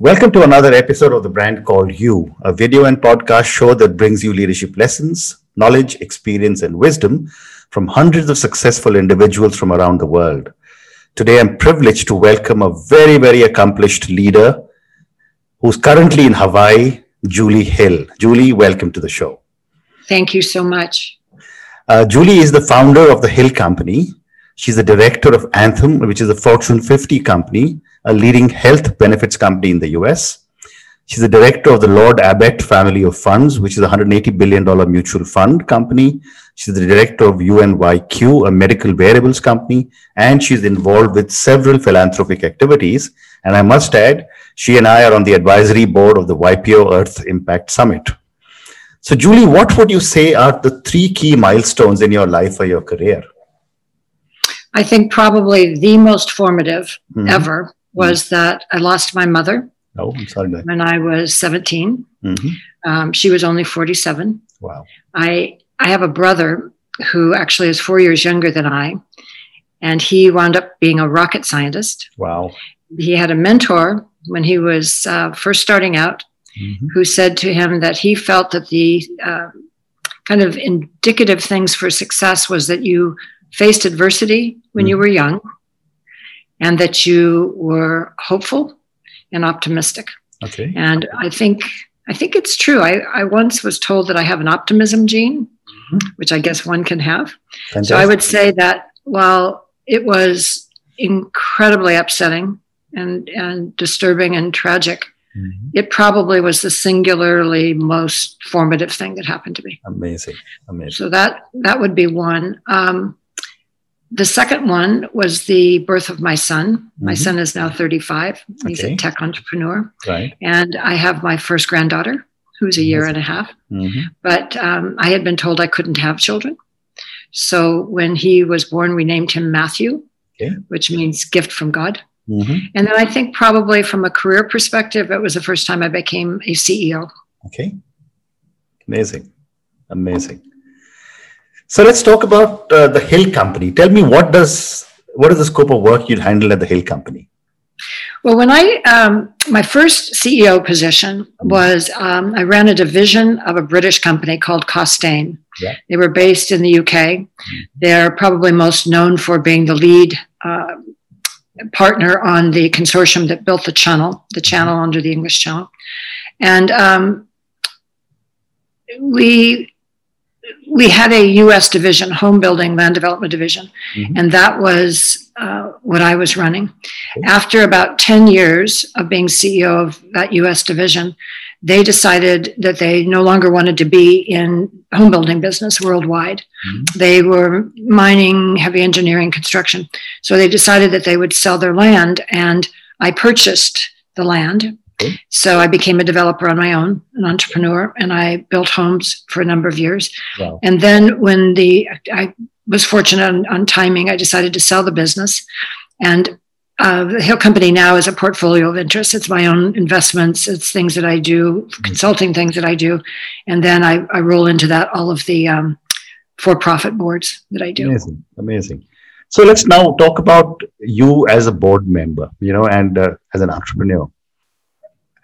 Welcome to another episode of the brand called You, a video and podcast show that brings you leadership lessons, knowledge, experience, and wisdom from hundreds of successful individuals from around the world. Today, I'm privileged to welcome a very, very accomplished leader who's currently in Hawaii, Julie Hill. Julie, welcome to the show. Thank you so much. Uh, Julie is the founder of the Hill Company. She's the director of Anthem, which is a Fortune 50 company a leading health benefits company in the US. She's the director of the Lord Abbett Family of Funds, which is a $180 billion mutual fund company. She's the director of UNYQ, a medical wearables company, and she's involved with several philanthropic activities. And I must add, she and I are on the advisory board of the YPO Earth Impact Summit. So, Julie, what would you say are the three key milestones in your life or your career? I think probably the most formative mm-hmm. ever was that I lost my mother. Oh, I'm sorry. When I was 17. Mm-hmm. Um, she was only 47. Wow. I, I have a brother who actually is four years younger than I, and he wound up being a rocket scientist. Wow. He had a mentor when he was uh, first starting out mm-hmm. who said to him that he felt that the uh, kind of indicative things for success was that you faced adversity when mm-hmm. you were young and that you were hopeful and optimistic. Okay. And I think I think it's true. I, I once was told that I have an optimism gene, mm-hmm. which I guess one can have. Fantastic. So I would say that while it was incredibly upsetting and, and disturbing and tragic, mm-hmm. it probably was the singularly most formative thing that happened to me. Amazing. Amazing. So that that would be one. Um, the second one was the birth of my son. My mm-hmm. son is now 35. He's okay. a tech entrepreneur. Right. And I have my first granddaughter, who's a year and a half. Mm-hmm. But um, I had been told I couldn't have children. So when he was born, we named him Matthew, okay. which means gift from God. Mm-hmm. And then I think probably from a career perspective, it was the first time I became a CEO. Okay. Amazing. Amazing. So let's talk about uh, the Hill Company. Tell me what does what is the scope of work you'd handle at the Hill Company? Well, when I um, my first CEO position was um, I ran a division of a British company called Costain. Yeah. They were based in the UK. Mm-hmm. They're probably most known for being the lead uh, partner on the consortium that built the channel, the channel mm-hmm. under the English Channel, and um, we we had a U.S. division, home building, land development division, mm-hmm. and that was uh, what I was running. After about 10 years of being CEO of that U.S. division, they decided that they no longer wanted to be in home building business worldwide. Mm-hmm. They were mining, heavy engineering, construction. So they decided that they would sell their land, and I purchased the land so I became a developer on my own, an entrepreneur, and I built homes for a number of years. Wow. And then when the I was fortunate on, on, timing, I decided to sell the business. And uh, the Hill Company now is a portfolio of interests. It's my own investments. It's things that I do, mm-hmm. consulting things that I do, and then I, I roll into that all of the um, for-profit boards that I do. Amazing, amazing. So let's now talk about you as a board member, you know, and uh, as an entrepreneur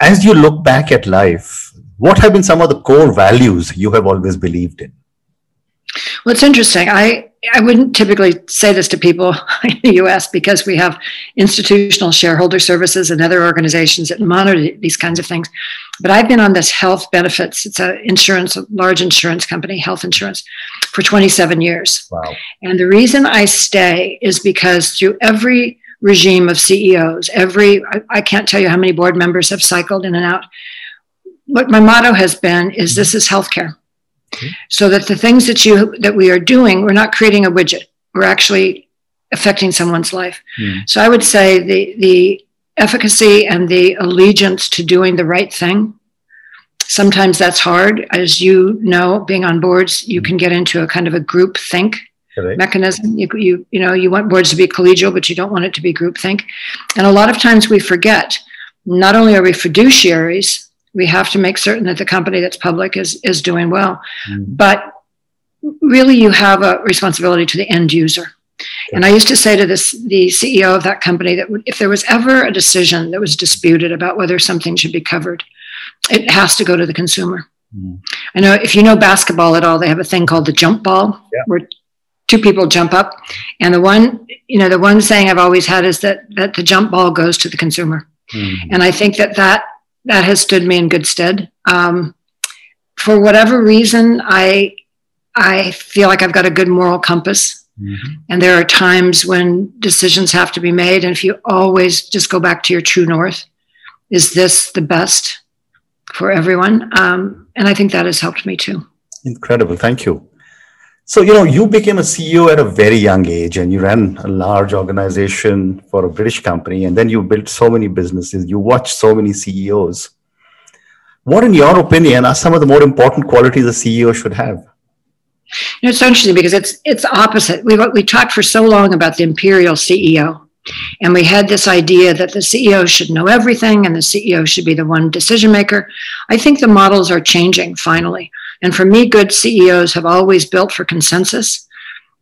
as you look back at life, what have been some of the core values you have always believed in? Well, it's interesting. I, I wouldn't typically say this to people in the US because we have institutional shareholder services and other organizations that monitor these kinds of things. But I've been on this health benefits, it's a insurance, a large insurance company, health insurance, for 27 years. Wow. And the reason I stay is because through every regime of CEOs. Every I, I, can't tell you how many board members have cycled in and out. What my motto has been is this is healthcare. Okay. So that the things that you that we are doing, we're not creating a widget. We're actually affecting someone's life. Mm. So I would say the the efficacy and the allegiance to doing the right thing. Sometimes that's hard. As you know, being on boards, you can get into a kind of a group think Correct. mechanism. You, you, you know, you want boards to be collegial, but you don't want it to be groupthink. And a lot of times we forget, not only are we fiduciaries, we have to make certain that the company that's public is, is doing well, mm-hmm. but really you have a responsibility to the end user. And I used to say to this the CEO of that company that if there was ever a decision that was disputed about whether something should be covered, it has to go to the consumer. Mm. I know if you know basketball at all, they have a thing called the jump ball, yeah. where two people jump up, and the one you know the one saying I've always had is that that the jump ball goes to the consumer, mm. and I think that that that has stood me in good stead. Um, for whatever reason, I I feel like I've got a good moral compass. Mm-hmm. And there are times when decisions have to be made. And if you always just go back to your true north, is this the best for everyone? Um, and I think that has helped me too. Incredible. Thank you. So, you know, you became a CEO at a very young age and you ran a large organization for a British company. And then you built so many businesses. You watched so many CEOs. What, in your opinion, are some of the more important qualities a CEO should have? You know, it's interesting because it's it's opposite. We we talked for so long about the imperial CEO, and we had this idea that the CEO should know everything and the CEO should be the one decision maker. I think the models are changing finally, and for me, good CEOs have always built for consensus.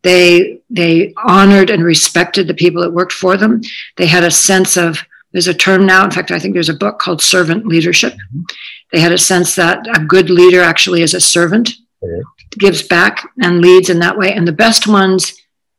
They they honored and respected the people that worked for them. They had a sense of there's a term now. In fact, I think there's a book called servant leadership. They had a sense that a good leader actually is a servant gives back and leads in that way. And the best ones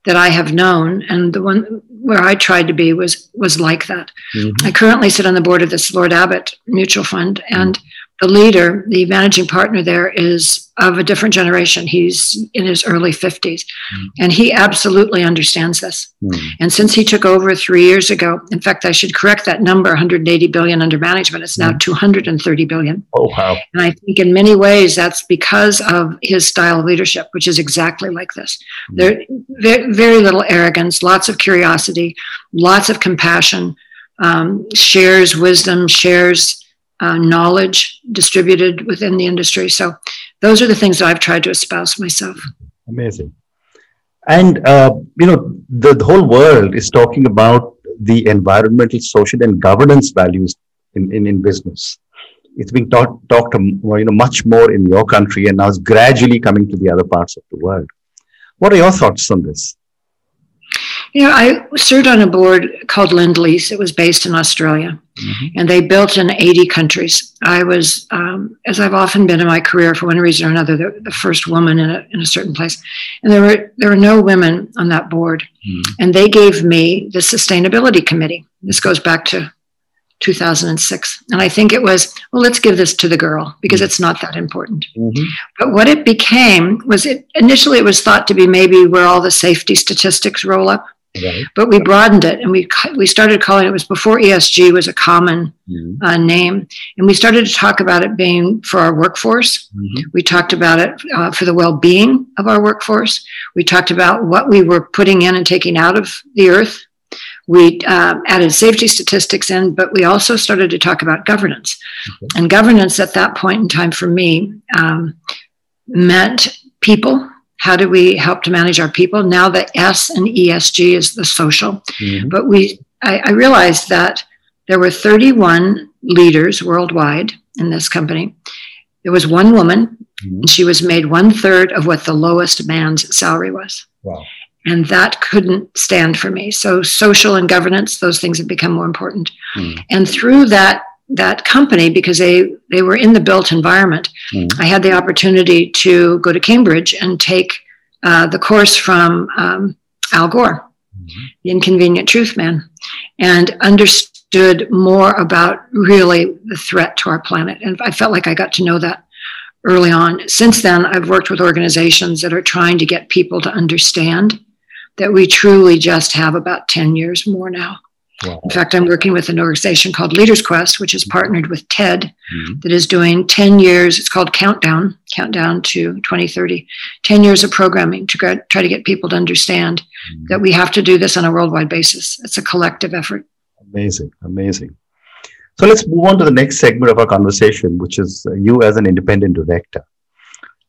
that I have known, and the one where I tried to be was was like that. Mm-hmm. I currently sit on the board of this Lord Abbett Mutual Fund, and the leader, the managing partner there, is of a different generation. He's in his early 50s, mm. and he absolutely understands this. Mm. And since he took over three years ago, in fact, I should correct that number 180 billion under management. It's now mm. 230 billion. Oh, wow. And I think in many ways that's because of his style of leadership, which is exactly like this. Mm. There, very, very little arrogance, lots of curiosity, lots of compassion, um, shares wisdom, shares uh, knowledge distributed within the industry. So those are the things that I've tried to espouse myself. Amazing. And, uh, you know, the, the, whole world is talking about the environmental, social, and governance values in, in, in business. It's being talked talked you know, much more in your country and now it's gradually coming to the other parts of the world. What are your thoughts on this? You know, I served on a board called Lendlease. It was based in Australia, mm-hmm. and they built in 80 countries. I was, um, as I've often been in my career, for one reason or another, the, the first woman in a, in a certain place, and there were there were no women on that board, mm-hmm. and they gave me the sustainability committee. This goes back to 2006. And I think it was, well, let's give this to the girl because mm-hmm. it's not that important. Mm-hmm. But what it became was it initially it was thought to be maybe where all the safety statistics roll up. Right. But we broadened it and we we started calling it, was before ESG was a common mm-hmm. uh, name, and we started to talk about it being for our workforce. Mm-hmm. We talked about it uh, for the well-being of our workforce. We talked about what we were putting in and taking out of the earth. We uh, added safety statistics in, but we also started to talk about governance. Mm-hmm. And governance at that point in time for me um, meant people how do we help to manage our people? Now the S and ESG is the social. Mm-hmm. But we, I, I realized that there were 31 leaders worldwide in this company. There was one woman, mm-hmm. and she was made one third of what the lowest man's salary was. Wow. And that couldn't stand for me. So social and governance, those things have become more important. Mm. And through that that company because they they were in the built environment. Mm. I had the opportunity to go to Cambridge and take uh, the course from um, Al Gore, mm-hmm. the Inconvenient Truth Man, and understood more about really the threat to our planet. And I felt like I got to know that early on. Since then, I've worked with organizations that are trying to get people to understand that we truly just have about 10 years more now Wow. In fact, I'm working with an organization called Leaders Quest, which is partnered with TED, mm-hmm. that is doing 10 years. It's called Countdown, Countdown to 2030. 10 years of programming to try to get people to understand mm-hmm. that we have to do this on a worldwide basis. It's a collective effort. Amazing, amazing. So let's move on to the next segment of our conversation, which is you as an independent director.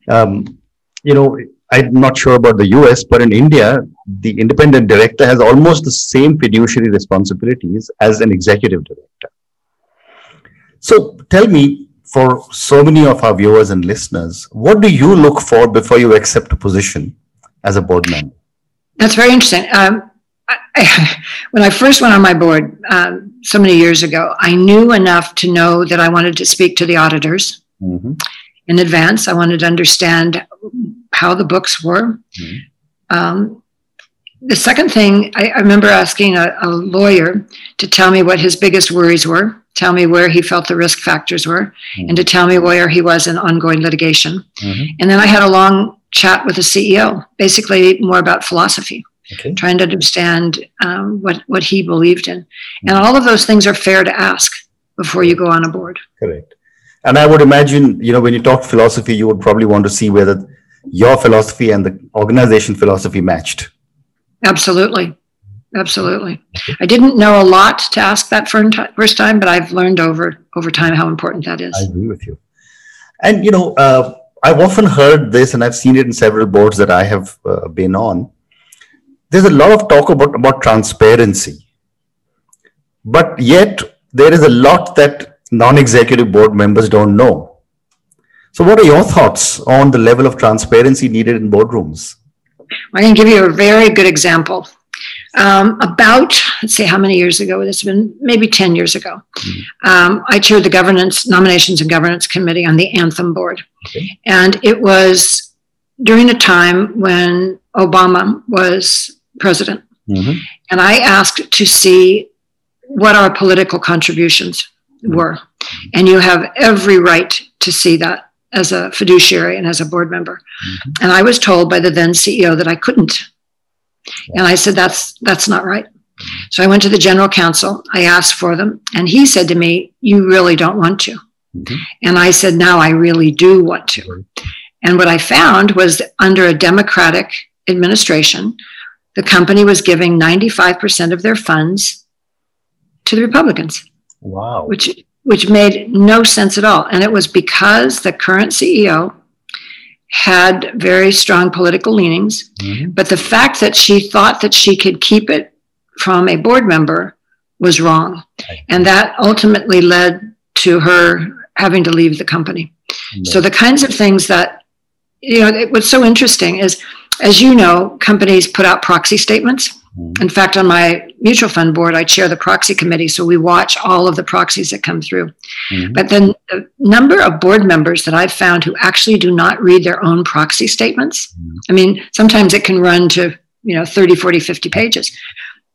Um, you know, I'm not sure about the US, but in India, the independent director has almost the same fiduciary responsibilities as an executive director. So tell me, for so many of our viewers and listeners, what do you look for before you accept a position as a board member? That's very interesting. Um, I, I, when I first went on my board um, so many years ago, I knew enough to know that I wanted to speak to the auditors mm-hmm. in advance. I wanted to understand how the books were. Mm-hmm. Um, the second thing, I, I remember asking a, a, lawyer to tell me what his biggest worries were, tell me where he felt the risk factors were, mm-hmm. and to tell me where he was in ongoing litigation. Mm-hmm. And then I had a long chat with the CEO, basically more about philosophy, okay. trying to understand um, what, what he believed in. Mm-hmm. And all of those things are fair to ask before you go on a board. Correct. And I would imagine, you know, when you talk philosophy, you would probably want to see whether your philosophy and the organization philosophy matched. Absolutely. Absolutely. I didn't know a lot to ask that first time, but I've learned over over time how important that is. I agree with you. And you know, uh, I've often heard this, and I've seen it in several boards that I have uh, been on. There's a lot of talk about about transparency, but yet there is a lot that non-executive board members don't know. So, what are your thoughts on the level of transparency needed in boardrooms? I can give you a very good example. Um, about, let's see, how many years ago? this has been maybe 10 years ago. Mm-hmm. Um, I chaired the governance, nominations and governance committee on the Anthem board. Okay. And it was during a time when Obama was president. Mm-hmm. And I asked to see what our political contributions were. And you have every right to see that as a fiduciary and as a board member. Mm-hmm. And I was told by the then CEO that I couldn't. And I said, that's, that's not right. So I went to the general counsel. I asked for them. And he said to me, You really don't want to. Mm-hmm. And I said, Now I really do want to. And what I found was that under a Democratic administration, the company was giving 95% of their funds to the Republicans. Wow. Which which made no sense at all. And it was because the current CEO had very strong political leanings, mm-hmm. but the fact that she thought that she could keep it from a board member was wrong. And that ultimately led to her having to leave the company. Mm-hmm. So the kinds of things that, you know, it, what's so interesting is, as you know, companies put out proxy statements. In fact, on my mutual fund board, I chair the proxy committee, so we watch all of the proxies that come through. Mm-hmm. But then the number of board members that I've found who actually do not read their own proxy statements, mm-hmm. I mean, sometimes it can run to, you know, 30, 40, 50 pages.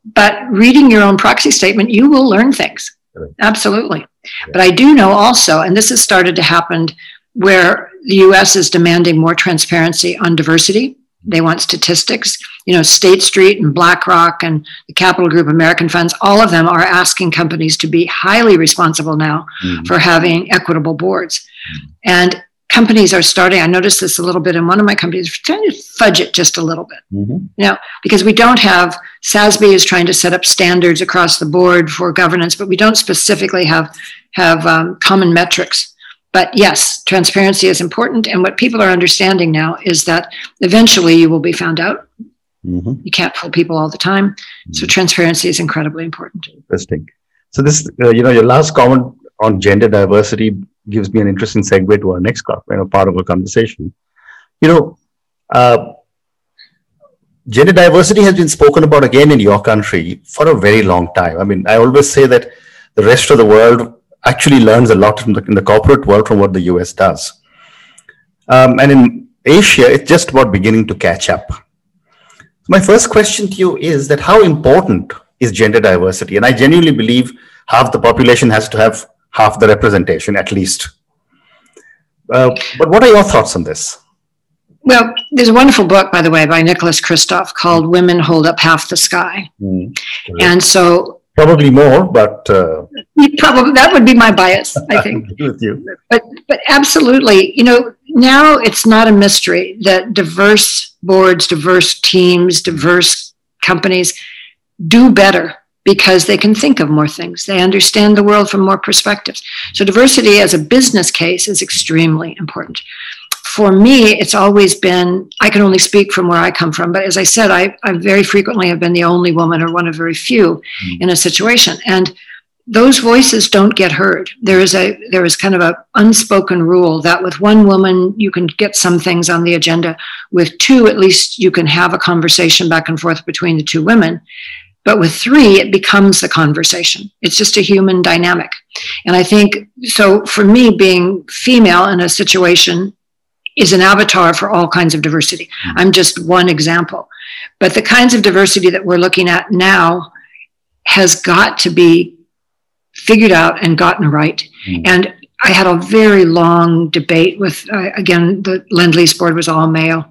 But reading your own proxy statement, you will learn things. Absolutely. Yeah. But I do know also, and this has started to happen where the US is demanding more transparency on diversity they want statistics. You know, State Street and BlackRock and the Capital Group American funds, all of them are asking companies to be highly responsible now mm-hmm. for having equitable boards. Mm-hmm. And companies are starting, I noticed this a little bit in one of my companies, trying to fudge it just a little bit. Mm-hmm. You know, because we don't have, SASB is trying to set up standards across the board for governance, but we don't specifically have, have um, common metrics but yes, transparency is important. And what people are understanding now is that eventually you will be found out. Mm-hmm. You can't fool people all the time. Mm-hmm. So transparency is incredibly important. Interesting. So this, uh, you know, your last comment on gender diversity gives me an interesting segue to our next you know, part of our conversation. You know, uh, gender diversity has been spoken about again in your country for a very long time. I mean, I always say that the rest of the world actually learns a lot the, in the corporate world from what the US does. Um, and in Asia, it's just about beginning to catch up. My first question to you is that how important is gender diversity? And I genuinely believe half the population has to have half the representation at least. Uh, but what are your thoughts on this? Well, there's a wonderful book, by the way, by Nicholas Kristof called Women Hold Up Half the Sky. Mm, and so probably more, but uh, probably that would be my bias. I think with you, but but absolutely, you know, now it's not a mystery that diverse boards, diverse teams, diverse companies do better because they can think of more things. They understand the world from more perspectives. So diversity as a business case is extremely important for me, it's always been, I can only speak from where I come from, but as I said, I, I very frequently have been the only woman or one of very few mm. in a situation. And those voices don't get heard. There is a there is kind of a unspoken rule that with one woman you can get some things on the agenda. With two, at least you can have a conversation back and forth between the two women. But with three, it becomes the conversation. It's just a human dynamic. And I think so for me, being female in a situation is an avatar for all kinds of diversity. Mm-hmm. I'm just one example. But the kinds of diversity that we're looking at now has got to be figured out and gotten right. Mm. And I had a very long debate with, uh, again, the Lend Lease board was all male.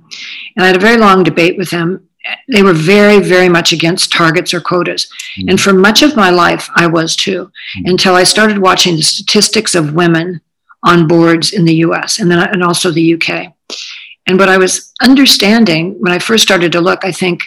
And I had a very long debate with them. They were very, very much against targets or quotas. Mm. And for much of my life, I was too, mm. until I started watching the statistics of women on boards in the US and then and also the UK. And what I was understanding when I first started to look, I think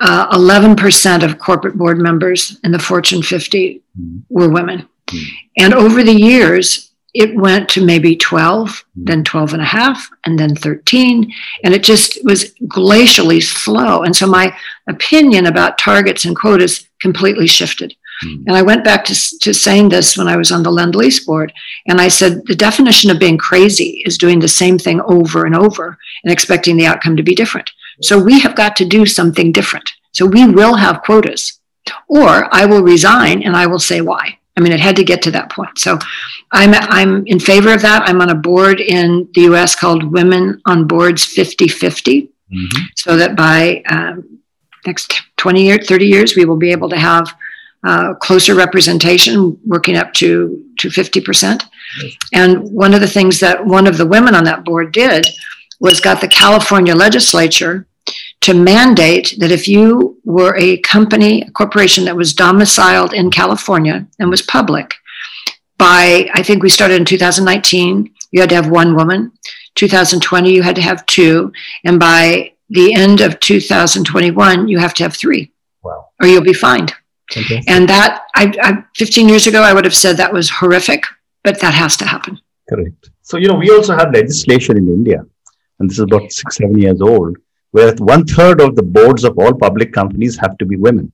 uh, 11% of corporate board members in the Fortune 50 mm-hmm. were women. Mm-hmm. And over the years, it went to maybe 12, mm-hmm. then 12 and a half, and then 13. And it just was glacially slow. And so my opinion about targets and quotas completely shifted. Mm. And I went back to, to saying this when I was on the Lend Lease board. And I said, the definition of being crazy is doing the same thing over and over and expecting the outcome to be different. So we have got to do something different. So we will have quotas, or I will resign and I will say why. I mean, it had to get to that point. So I'm, I'm in favor of that. I'm on a board in the US called Women on Boards 50 50, mm-hmm. so that by um, next 20 years, 30 years, we will be able to have uh, closer representation, working up to, to 50%. And one of the things that one of the women on that board did was got the California legislature to mandate that if you were a company, a corporation that was domiciled in California and was public, by I think we started in 2019, you had to have one woman. 2020, you had to have two. And by the end of 2021, you have to have three. Wow. Or you'll be fined. Okay. And that, I, I, 15 years ago, I would have said that was horrific, but that has to happen. Correct. So, you know, we also have legislation in India, and this is about six, seven years old, where one third of the boards of all public companies have to be women.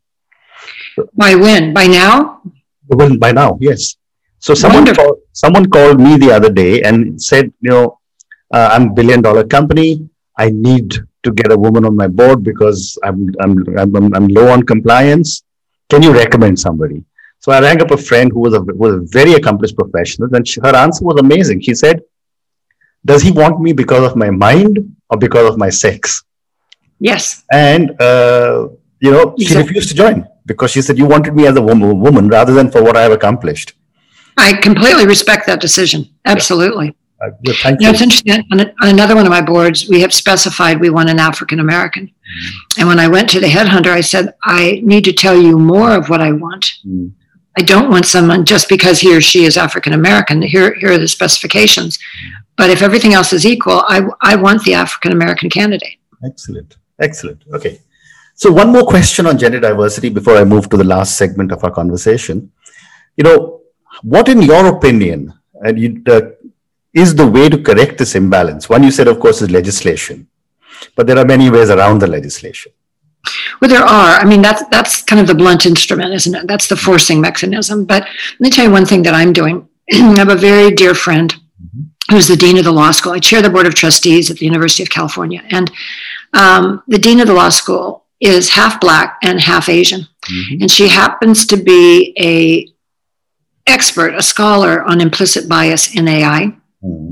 By when? By now? Well, by now, yes. So someone called, someone called me the other day and said, you know, uh, I'm a billion dollar company. I need to get a woman on my board because I'm, I'm, I'm, I'm low on compliance. Can you recommend somebody? So I rang up a friend who was a, was a very accomplished professional and she, her answer was amazing. She said, does he want me because of my mind or because of my sex? Yes. And, uh, you know, she refused to join because she said, You wanted me as a woman, woman rather than for what I have accomplished. I completely respect that decision. Absolutely. Yeah. Uh, you. Know, it's interesting. On, on, another one of my boards, we have specified we want an African American. Mm. And when I went to the headhunter, I said, I need to tell you more of what I want. Mm. I don't want someone just because he or she is African American. Here, here are the specifications. But if everything else is equal, I, I want the African American candidate. Excellent. Excellent. Okay. So one more question on gender diversity before I move to the last segment of our conversation. You know, what in your opinion and you, uh, is the way to correct this imbalance? One you said, of course, is legislation, but there are many ways around the legislation. Well, there are. I mean, that's that's kind of the blunt instrument, isn't it? That's the forcing mechanism. But let me tell you one thing that I'm doing. I have a very dear friend mm-hmm. who's the dean of the law school. I chair the board of trustees at the University of California, and um, the dean of the law school is half black and half Asian, mm-hmm. and she happens to be a expert, a scholar on implicit bias in AI. Mm-hmm.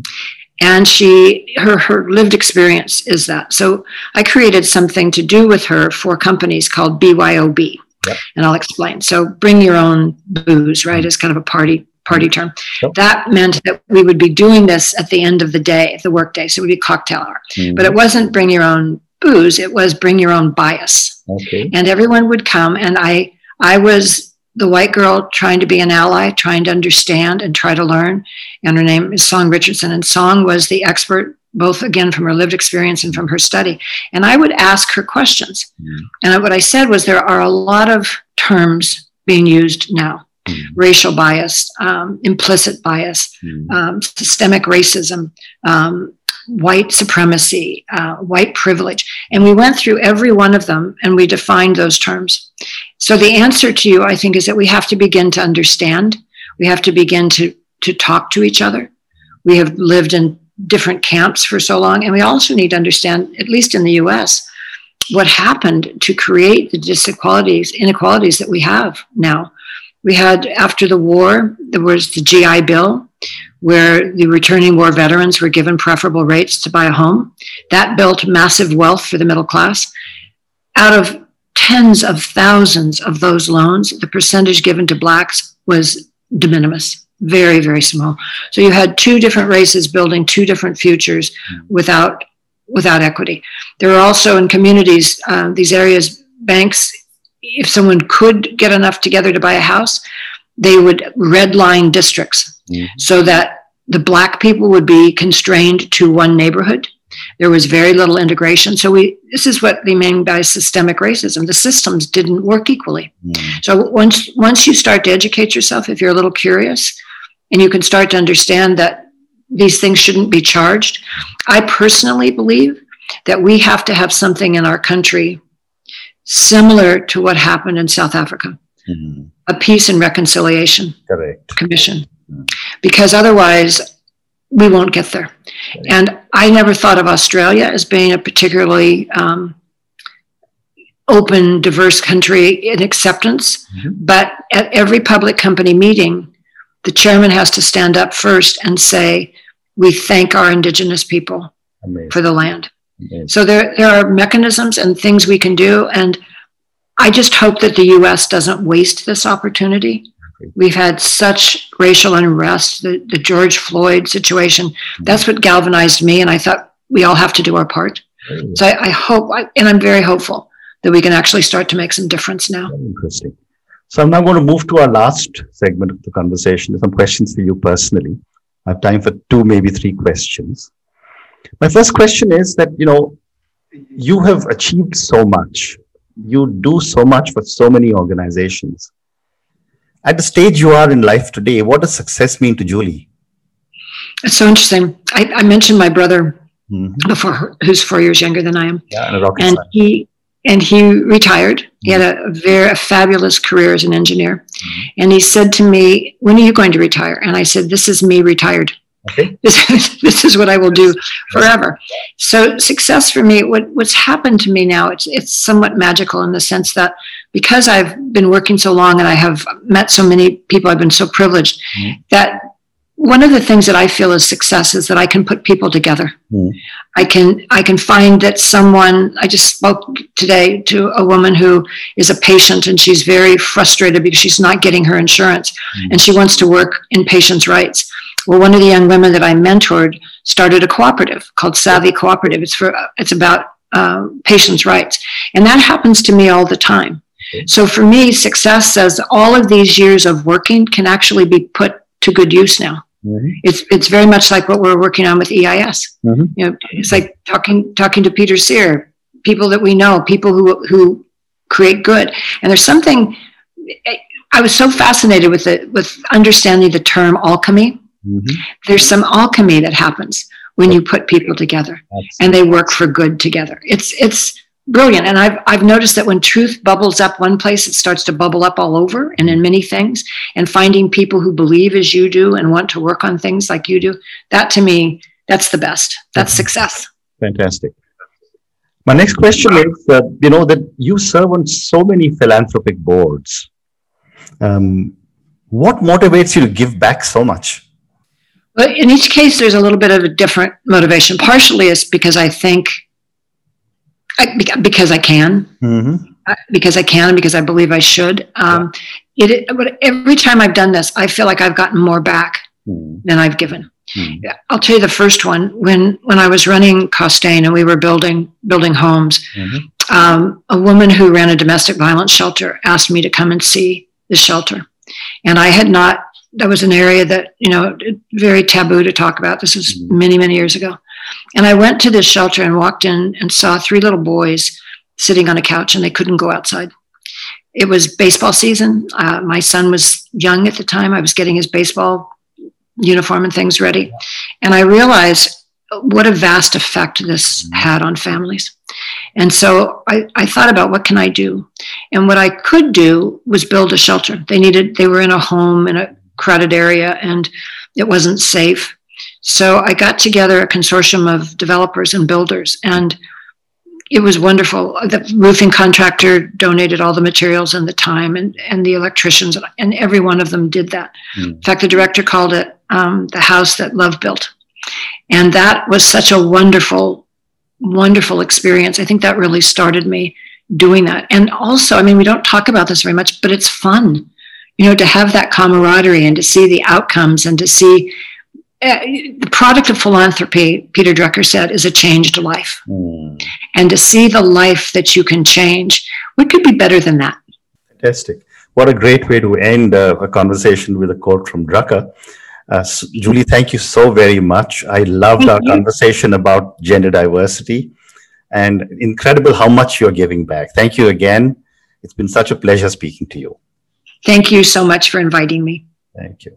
And she, her, her lived experience is that. So I created something to do with her for companies called BYOB, yep. and I'll explain. So bring your own booze, right? Mm-hmm. Is kind of a party party term. Yep. That meant that we would be doing this at the end of the day, the workday. So it would be cocktail hour. Mm-hmm. But it wasn't bring your own booze, it was bring your own bias. Okay. And everyone would come and I I was the white girl trying to be an ally, trying to understand and try to learn. And her name is Song Richardson. And Song was the expert, both again from her lived experience and from her study. And I would ask her questions. Mm. And what I said was there are a lot of terms being used now mm. racial bias, um, implicit bias, mm. um, systemic racism, um, white supremacy, uh, white privilege. And we went through every one of them and we defined those terms. So the answer to you, I think, is that we have to begin to understand. We have to begin to, to talk to each other. We have lived in different camps for so long. And we also need to understand, at least in the US, what happened to create the disequalities, inequalities that we have now. We had, after the war, there was the GI Bill, where the returning war veterans were given preferable rates to buy a home. That built massive wealth for the middle class. Out of tens of thousands of those loans, the percentage given to blacks was de minimis, very, very small. So you had two different races building two different futures without without equity. There are also in communities, uh, these areas, banks, if someone could get enough together to buy a house, they would redline districts mm-hmm. so that the black people would be constrained to one neighborhood. There was very little integration. So we this is what they mean by systemic racism. The systems didn't work equally. Mm-hmm. So once once you start to educate yourself, if you're a little curious, and you can start to understand that these things shouldn't be charged. I personally believe that we have to have something in our country similar to what happened in South Africa mm-hmm. a peace and reconciliation Correct. commission. Mm-hmm. Because otherwise, we won't get there. And I never thought of Australia as being a particularly um, open, diverse country in acceptance. Mm-hmm. But at every public company meeting, the chairman has to stand up first and say, We thank our Indigenous people Amazing. for the land. Amazing. So there, there are mechanisms and things we can do. And I just hope that the US doesn't waste this opportunity. We've had such racial unrest, the, the George Floyd situation. Mm-hmm. That's what galvanized me. And I thought we all have to do our part. So I, I hope, I, and I'm very hopeful that we can actually start to make some difference now. Very interesting. So I'm now going to move to our last segment of the conversation. Some questions for you personally. I have time for two, maybe three questions. My first question is that, you know, you have achieved so much. You do so much for so many organizations. At the stage you are in life today, what does success mean to Julie? It's so interesting. I, I mentioned my brother mm-hmm. before, who's four years younger than I am. Yeah, and, and he and he retired. He had a, a very a fabulous career as an engineer. Mm-hmm. And he said to me, "When are you going to retire?" And I said, "This is me retired. Okay. This, this is what I will do forever." So success for me, what what's happened to me now, it's it's somewhat magical in the sense that because I've been working so long and I have met so many people, I've been so privileged mm-hmm. that one of the things that I feel is success is that I can put people together. Mm. I can I can find that someone I just spoke today to a woman who is a patient and she's very frustrated because she's not getting her insurance mm. and she wants to work in patients' rights. Well, one of the young women that I mentored started a cooperative called Savvy Cooperative. It's for it's about uh, patients' rights, and that happens to me all the time. So for me, success says all of these years of working can actually be put to good use now. Mm-hmm. It's it's very much like what we're working on with EIS. Mm-hmm. You know, it's like talking talking to Peter Cyr, people that we know, people who who create good. And there's something I was so fascinated with it with understanding the term alchemy. Mm-hmm. There's some alchemy that happens when you put people together Absolutely. and they work for good together. It's it's brilliant. And I've, I've noticed that when truth bubbles up one place, it starts to bubble up all over and in many things. And finding people who believe as you do and want to work on things like you do, that to me, that's the best. That's mm-hmm. success. Fantastic. My next question is, uh, you know, that you serve on so many philanthropic boards. Um, what motivates you to give back so much? Well, in each case, there's a little bit of a different motivation. Partially, it's because I think I, because I can, mm-hmm. because I can, because I believe I should. Um, yeah. it, it, every time I've done this, I feel like I've gotten more back mm-hmm. than I've given. Mm-hmm. I'll tell you the first one when when I was running Costain and we were building building homes. Mm-hmm. Um, a woman who ran a domestic violence shelter asked me to come and see the shelter, and I had not. That was an area that you know very taboo to talk about. This was mm-hmm. many many years ago. And I went to this shelter and walked in and saw three little boys sitting on a couch and they couldn't go outside. It was baseball season. Uh, my son was young at the time. I was getting his baseball uniform and things ready. And I realized what a vast effect this had on families. And so I, I thought about what can I do? And what I could do was build a shelter. They needed, they were in a home in a crowded area and it wasn't safe. So I got together a consortium of developers and builders and it was wonderful. The roofing contractor donated all the materials and the time, and, and the electricians, and every one of them did that. Mm. In fact, the director called it um, the house that love built. And that was such a wonderful, wonderful experience. I think that really started me doing that. And also, I mean, we don't talk about this very much, but it's fun, you know, to have that camaraderie and to see the outcomes and to see the product of philanthropy, Peter Drucker said, is a changed life. Mm. And to see the life that you can change, what could be better than that? Fantastic. What a great way to end uh, a conversation with a quote from Drucker. Uh, so, Julie, thank you so very much. I loved thank our you. conversation about gender diversity and incredible how much you're giving back. Thank you again. It's been such a pleasure speaking to you. Thank you so much for inviting me. Thank you.